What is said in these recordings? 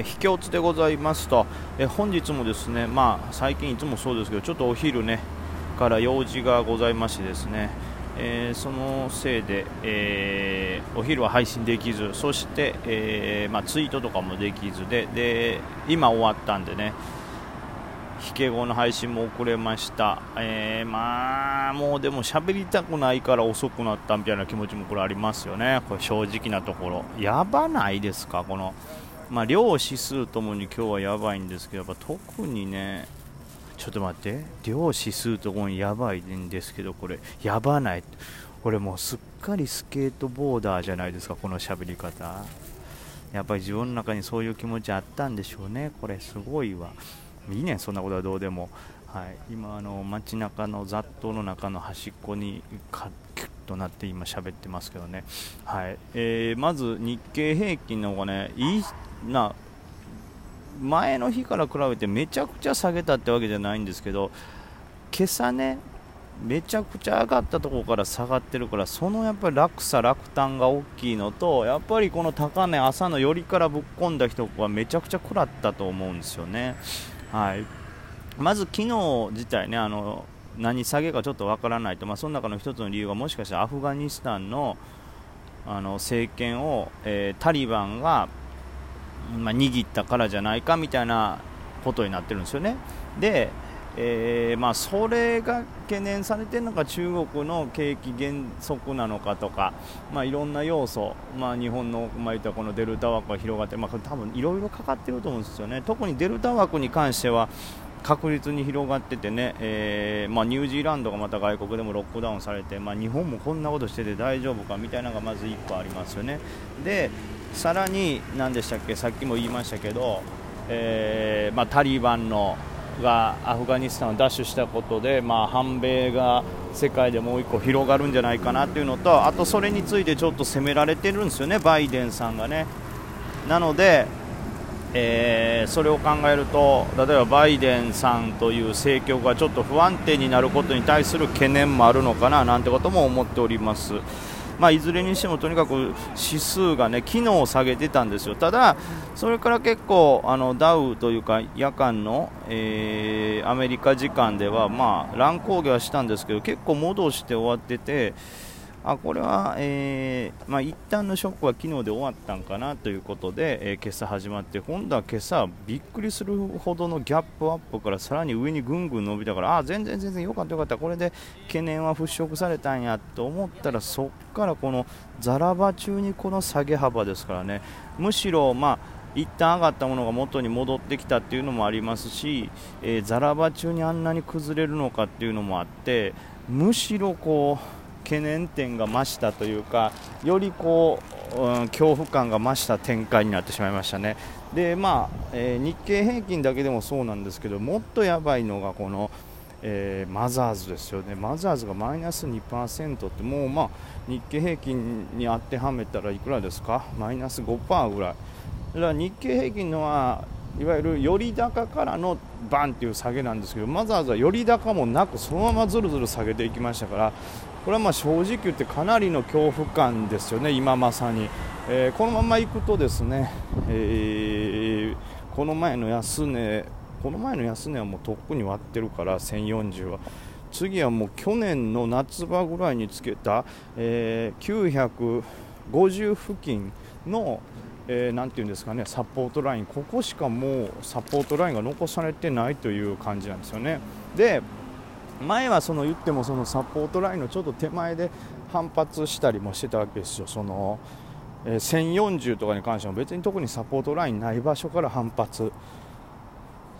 えー、秘境津でございますと、えー、本日もですね、まあ、最近いつもそうですけど、ちょっとお昼ね、から用事がございましてですね、えー、そのせいで、えー、お昼は配信できず、そして、えー、まあ、ツイートとかもできずで、で今終わったんでね、引け後の配信も遅れました、えー、まあもうでも喋りたくないから遅くなったみたいな気持ちもこれありますよね、これ正直なところ、やばないですか、この、まあ、量指数ともに今日はやばいんですけど、やっぱ特にね、ちょっと待って、量指数ともにやばいんですけど、これ、やばない、これもうすっかりスケートボーダーじゃないですか、この喋り方。やっぱり自分の中にそういう気持ちあったんでしょうね、これすごいわ。いいねそんなことはどうでも、はい、今あの街中の雑踏の中の端っこにかキュッとなって今喋ってますけどね、はい。えー、まず日経平均の方がねな前の日から比べてめちゃくちゃ下げたってわけじゃないんですけど今朝ねめちゃくちゃ上がったところから下がってるからそのやっぱり落差、落胆が大きいのとやっぱりこの高値、朝の寄りからぶっ込んだ人はめちゃくちゃ食らったと思うんですよね。はい、まず昨日自体ねあの何下げかちょっとわからないと、まあ、その中の一つの理由がもしかしたらアフガニスタンのあの政権を、えー、タリバンが、まあ、握ったからじゃないかみたいなことになってるんですよね。でえー、まあ、それが懸念されているのか中国の景気減速なのかとか、まあ、いろんな要素、まあ、日本の、まあ、たこのデルタ枠が広がって、まあ、多分いろいろかかってると思うんですよね特にデルタ枠に関しては確実に広がっててね、えー、まあ、ニュージーランドがまた外国でもロックダウンされて、まあ、日本もこんなことしてて大丈夫かみたいなのがまず1個ありますよね。でさらに何でしたっけさっきも言いましたけど、えー、まあ、タリバンのがアフガニスタンを奪取したことで、まあ、反米が世界でもう1個広がるんじゃないかなというのとあとそれについてちょっと責められてるんですよね、バイデンさんがね。なので、えー、それを考えると例えばバイデンさんという政局がちょっと不安定になることに対する懸念もあるのかななんてことも思っております。まあ、いずれにしてもとにかく指数がね機能を下げてたんですよ、ただ、それから結構あのダウというか夜間の、えー、アメリカ時間では、まあ、乱高下はしたんですけど結構戻して終わってて。あこれは、えーまあ、一旦のショックは昨日で終わったんかなということで、えー、今朝始まって今度は今朝びっくりするほどのギャップアップからさらに上にぐんぐん伸びたからあ全然全然良かった良かったこれで懸念は払拭されたんやと思ったらそこからこのザラバ中にこの下げ幅ですからね。むしろまあ一旦上がったものが元に戻ってきたっていうのもありますし、えー、ザラバ中にあんなに崩れるのかっていうのもあってむしろこう懸念点が増したというかよりこう、うん、恐怖感が増した展開になってしまいましたね。でまあ、えー、日経平均だけでもそうなんですけどもっとやばいのがこの、えー、マザーズですよね。マザーズがマイナス2%ってもうまあ日経平均に当てはめたらいくらですか？マイナス5%ぐらい。だから日経平均のはいわゆる寄り高からのバンっていう下げなんですけどマザーズは寄り高もなくそのままずるずる下げていきましたからこれはまあ正直言ってかなりの恐怖感ですよね、今まさに、えー、このままいくとですね、えー、この前の安値この前の安値はもうとっくに割ってるから1040は。次はもう去年の夏場ぐらいにつけた、えー、950付近の、えー、ていうんですかねサポートライン。ここしかもうサポートラインが残されてないという感じなんですよね。で前はその言ってもそのサポートラインのちょっと手前で反発したりもしてたわけですよ、その、え、1040とかに関しても別に特にサポートラインない場所から反発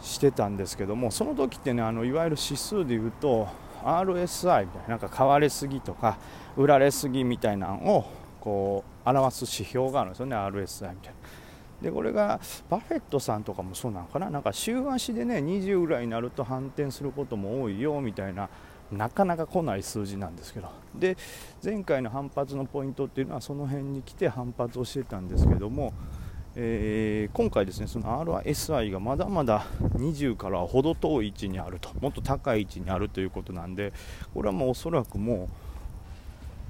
してたんですけども、その時ってねあのいわゆる指数でいうと RSI みたいななんか買われすぎとか売られすぎみたいなのをこう表す指標があるんですよね、RSI みたいな。でこれがバフェットさんとかもそうなのかな？なんか週足でね20ぐらいになると反転することも多いよみたいななかなか来ない数字なんですけど。で前回の反発のポイントっていうのはその辺に来て反発をしてたんですけども、えー、今回ですねその RSI がまだまだ20から程遠い位置にあると。もっと高い位置にあるということなんでこれはもうおそらくも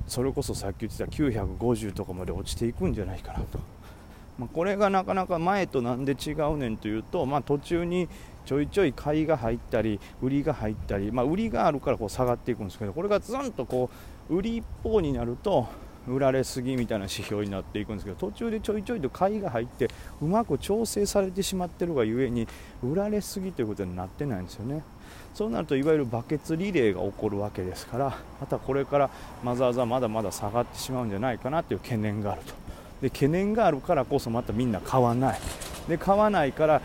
うそれこそさっき言ってた950とかまで落ちていくんじゃないかなと。まあ、これがなかなか前となんで違うねんというと、まあ、途中にちょいちょい買いが入ったり売りが入ったり、まあ、売りがあるからこう下がっていくんですけどこれがずんとこう売り一方になると売られすぎみたいな指標になっていくんですけど途中でちょいちょいと買いが入ってうまく調整されてしまってるがゆえに売られすぎということになってないんですよね。そうなるといわゆるバケツリレーが起こるわけですからまたこれからマザーズはまだまだ下がってしまうんじゃないかなという懸念があるとで懸念があるからこそまたみんな買わないで買わないから、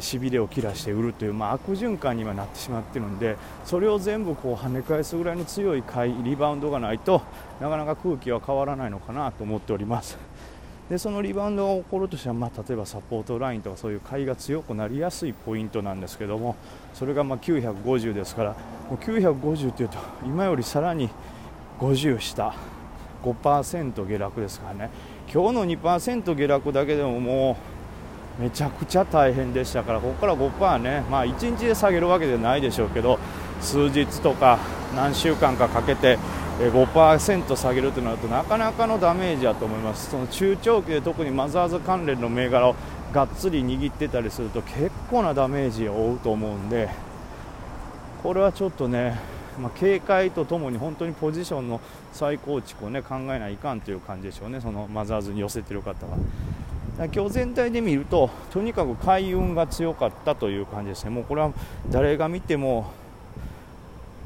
しびれを切らして売るという、まあ、悪循環にはなってしまっているのでそれを全部こう跳ね返すぐらいの強い買いリバウンドがないとなかなか空気は変わらないのかなと思っております。でそのリバウンドが起こるとしては、まあ、例えばサポートラインとかそういう買いが強くなりやすいポイントなんですけどもそれがま950ですからもう950というと今よりさらに50下5%下落ですからね今日の2%下落だけでももうめちゃくちゃ大変でしたからここから5%ね、まあ、1日で下げるわけではないでしょうけど数日とか何週間かかけて5%下げるとなるとなかなかのダメージだと思います。その中長期で特にマザーズ関連の銘柄をがっつり握ってたりすると結構なダメージを負うと思うんでこれはちょっとね、まあ、警戒とともに本当にポジションの再構築をね考えないかんという感じでしょうね。そのマザーズに寄せてる方は。今日全体で見るととにかく海運が強かったという感じですね、もうこれは誰が見ても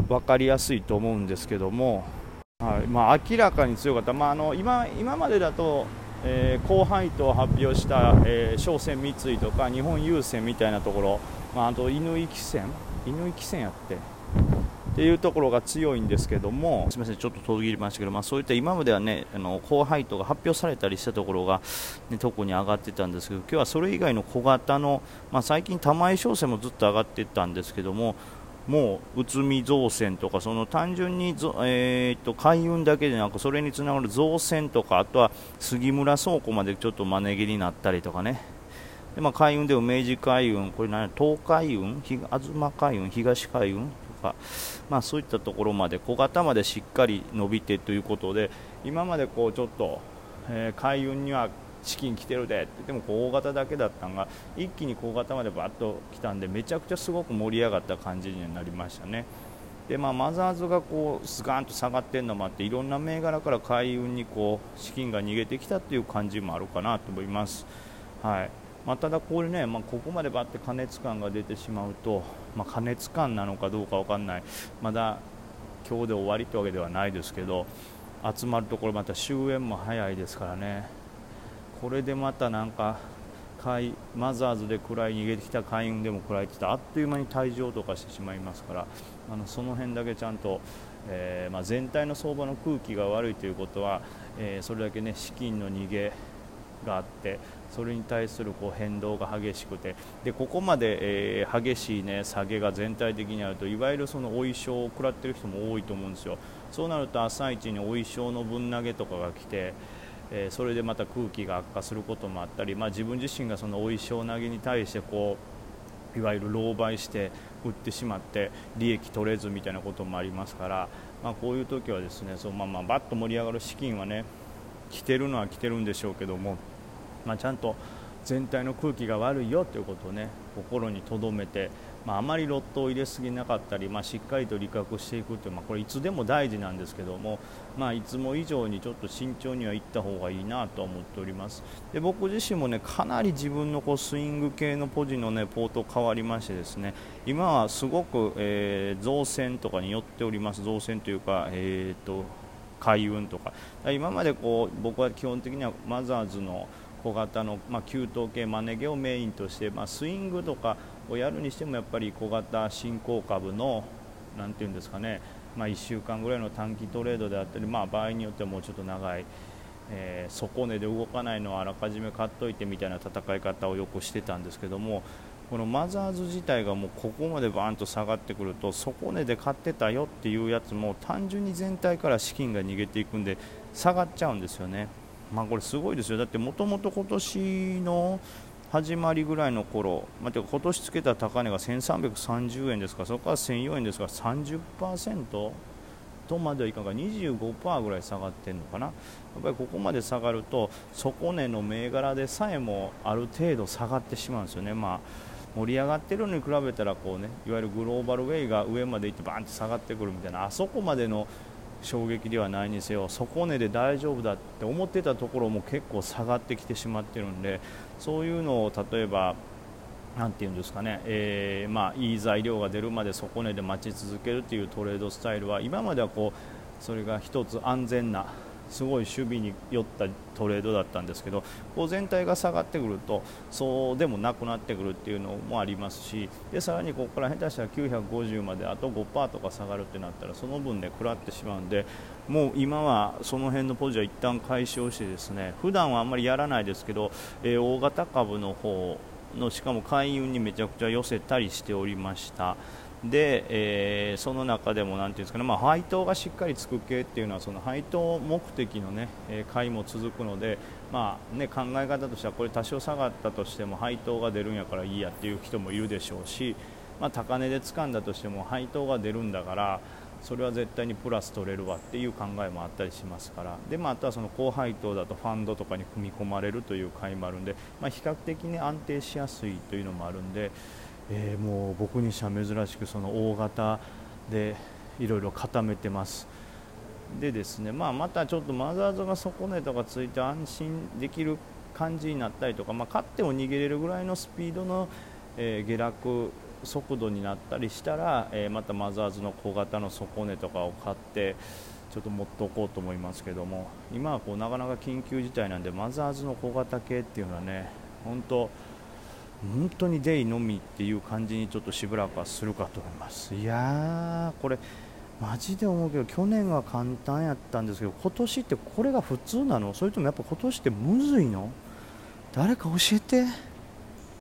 分かりやすいと思うんですけども、はい。まあ、明らかに強かった、まあ、あの今今までだと、えー、高配当を発表した、えー、商船三井とか日本郵船みたいなところ、まあ、あと犬行船犬行船やって。っていうところが強いんですけども、すみません、ちょっと途切れましたけど、まあ、そういった今まではね、あの高配当が発表されたりしたところが、ね、特に上がってたんですけど、今日はそれ以外の小型の、まあ、最近、玉井商船もずっと上がってたんですけども、もう内海造船とかその単純に、えーと、海運だけでなくそれにつながる造船とかあとは杉村倉庫までちょっとマネ毛になったりとかね。で、まあ、海運でも明治海運これ何東海運東海運東海運か、まあ、そういったところまで小型までしっかり伸びてということで今までこうちょっと、えー、海運には資金来てるでって言っても大型だけだったのが一気に小型までバッと来たんでめちゃくちゃすごく盛り上がった感じになりましたね。でまあ、マザーズがこうスガーンと下がっているのもあっていろんな銘柄から海運にこう資金が逃げてきたという感じもあるかなと思います。はいまあ、ただ、これね、まあ、ここまでバって加熱感が出てしまうと、まあ、加熱感なのかどうか分かんない。まだ今日で終わりってわけではないですけど集まるところまた終焉も早いですからね。これでまたなんかマザーズで暗い逃げてきた海運でも暗いって言ったあっという間に退場とかしてしまいますからあのその辺だけちゃんと、えー、まあ、全体の相場の空気が悪いということは、えー、それだけね資金の逃げがあってそれに対するこう変動が激しくてでここまで、えー、激しい、ね、下げが全体的にあるといわゆるそのお衣装を食らっている人も多いと思うんですよ。そうなると朝一にお衣装の分投げとかが来てえそれでまた空気が悪化することもあったり、まあ、自分自身がそのお衣装投げに対してこういわゆる狼狽して売ってしまって利益取れずみたいなこともありますから、まあ、こういう時はですねそう、まあ、まあバッと盛り上がる資金はね来てるのは来てるんでしょうけども、まあ、ちゃんと全体の空気が悪いよということをね心に留めてまあ、あまりロットを入れすぎなかったり、まあ、しっかりと理覚していくという、まあ、これいつでも大事なんですけども、まあ、いつも以上にちょっと慎重にはいった方がいいなと思っております。で僕自身もねかなり自分のこうスイング系のポジの、ね、ポート変わりましてですね今はすごく、えー、造船とかに寄っております。造船というか、えーと、海運とか。今までこう僕は基本的にはマザーズの小型の、まあ、給湯系マネ毛をメインとして、まあ、スイングとかをやるにしてもやっぱり小型新興株のなていうんですかね、まあ、1週間ぐらいの短期トレードであったり、まあ、場合によってはもうちょっと長い、えー、底値で動かないのをあらかじめ買っといてみたいな戦い方をよくしてたんですけどもこのマザーズ自体がもうここまでバーンと下がってくると底値で買ってたよっていうやつも単純に全体から資金が逃げていくんで下がっちゃうんですよね。まあ、これすごいですよ、だってもともと今年の始まりぐらいの頃、まあ、てか今年つけた高値が1330円ですからそこから1004円ですから30%とまではいかんか25%ぐらい下がってるのかな。やっぱりここまで下がると底値の銘柄でさえもある程度下がってしまうんですよね、まあ、盛り上がってるのに比べたらこう、ね、いわゆるグローバルウェイが上まで行ってバーンって下がってくるみたいなあそこまでの衝撃ではないにせよ底値で大丈夫だって思ってたところも結構下がってきてしまってるんでそういうのを例えばなていうんですかね、えー、まあ、いい材料が出るまで底値で待ち続けるというトレードスタイルは今まではこうそれが一つ安全なすごい守備に寄ったトレードだったんですけどこう全体が下がってくるとそうでもなくなってくるっていうのもありますしでさらにここから下手したら950まであと5%とか下がるってなったらその分で食らってしまうんでもう今はその辺のポジは一旦解消してですね普段はあんまりやらないですけど、えー、大型株の方のしかも海運にめちゃくちゃ寄せたりしておりました。で、えー、その中でもなていうんですかね、まあ、配当がしっかりつく系っていうのはその配当目的のね、え買いも続くので、まあね、考え方としてはこれ多少下がったとしても配当が出るんやからいいやっていう人もいるでしょうし、まあ、高値で掴んだとしても配当が出るんだからそれは絶対にプラス取れるわっていう考えもあったりしますから。で、まあ、あとはその高配当だとファンドとかに組み込まれるという買いもあるんで、まあ、比較的に安定しやすいというのもあるんで、えー、もう僕にしては珍しくその大型でいろいろ固めてます。でですね、まあ、またちょっとマザーズが底値とかついて安心できる感じになったりとか、まあ、勝っても逃げれるぐらいのスピードの、えー、下落速度になったりしたら、えー、またマザーズの小型の底値とかを買ってちょっと持っておこうと思いますけども今はこうなかなか緊急事態なんでマザーズの小型系っていうのはね本当本当にデイのみっていう感じにちょっとしばらくはするかと思います。いやーこれマジで思うけど去年は簡単やったんですけど今年ってこれが普通なの？それともやっぱ今年ってむずいの？誰か教えて。